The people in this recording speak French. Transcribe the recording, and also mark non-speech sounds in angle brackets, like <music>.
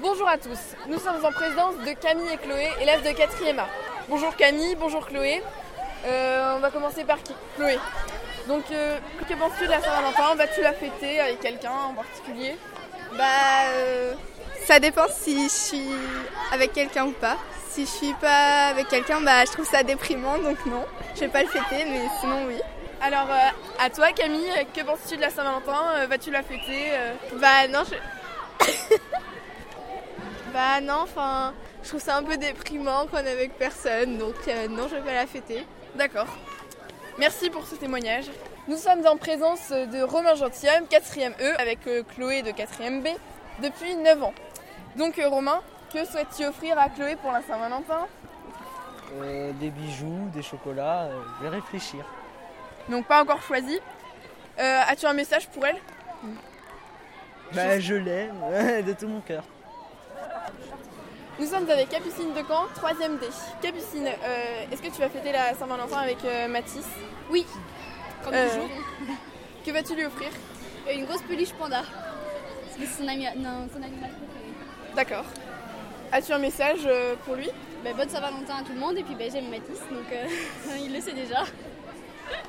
Bonjour à tous, nous sommes en présence de Camille et Chloé, élèves de 4e A. Bonjour Camille, bonjour Chloé. Euh, on va commencer par qui? Chloé. Donc, euh, que penses-tu de la Saint-Valentin? Vas-tu la fêter avec quelqu'un en particulier? Bah, euh, ça dépend si je suis avec quelqu'un ou pas. Si je suis pas avec quelqu'un, bah, je trouve ça déprimant, donc non. Je vais pas le fêter, mais sinon oui. Alors, euh, à toi Camille, que penses-tu de la Saint-Valentin? Vas-tu la fêter Bah non, je... <coughs> bah non, enfin, je trouve ça un peu déprimant quand on est avec personne, donc euh, non, je vais pas la fêter. D'accord. Merci pour ce témoignage. Nous sommes en présence de Romain Gentilhomme, 4e E, avec euh, Chloé de 4e B, depuis 9 ans. Donc euh, Romain, que souhaites-tu offrir à Chloé pour la Saint-Valentin? Euh, des bijoux, des chocolats, euh, je vais réfléchir. Donc pas encore choisi. Euh, As-tu un message pour elle? Bah, je l'aime <laughs> de tout mon cœur. Nous sommes avec Capucine de Caen, 3e D. Capucine, euh, est-ce que tu vas fêter la Saint-Valentin avec euh, Mathis? Oui, comme Euh, toujours. <laughs> Que vas-tu lui offrir? Et une grosse peluche panda. Parce que c'est son, ami... non, son animal préféré. D'accord. As-tu un message euh, pour lui? Ben, bonne Saint-Valentin à tout le monde et puis ben, j'aime Mathis donc euh, <laughs> il le sait déjà. <laughs>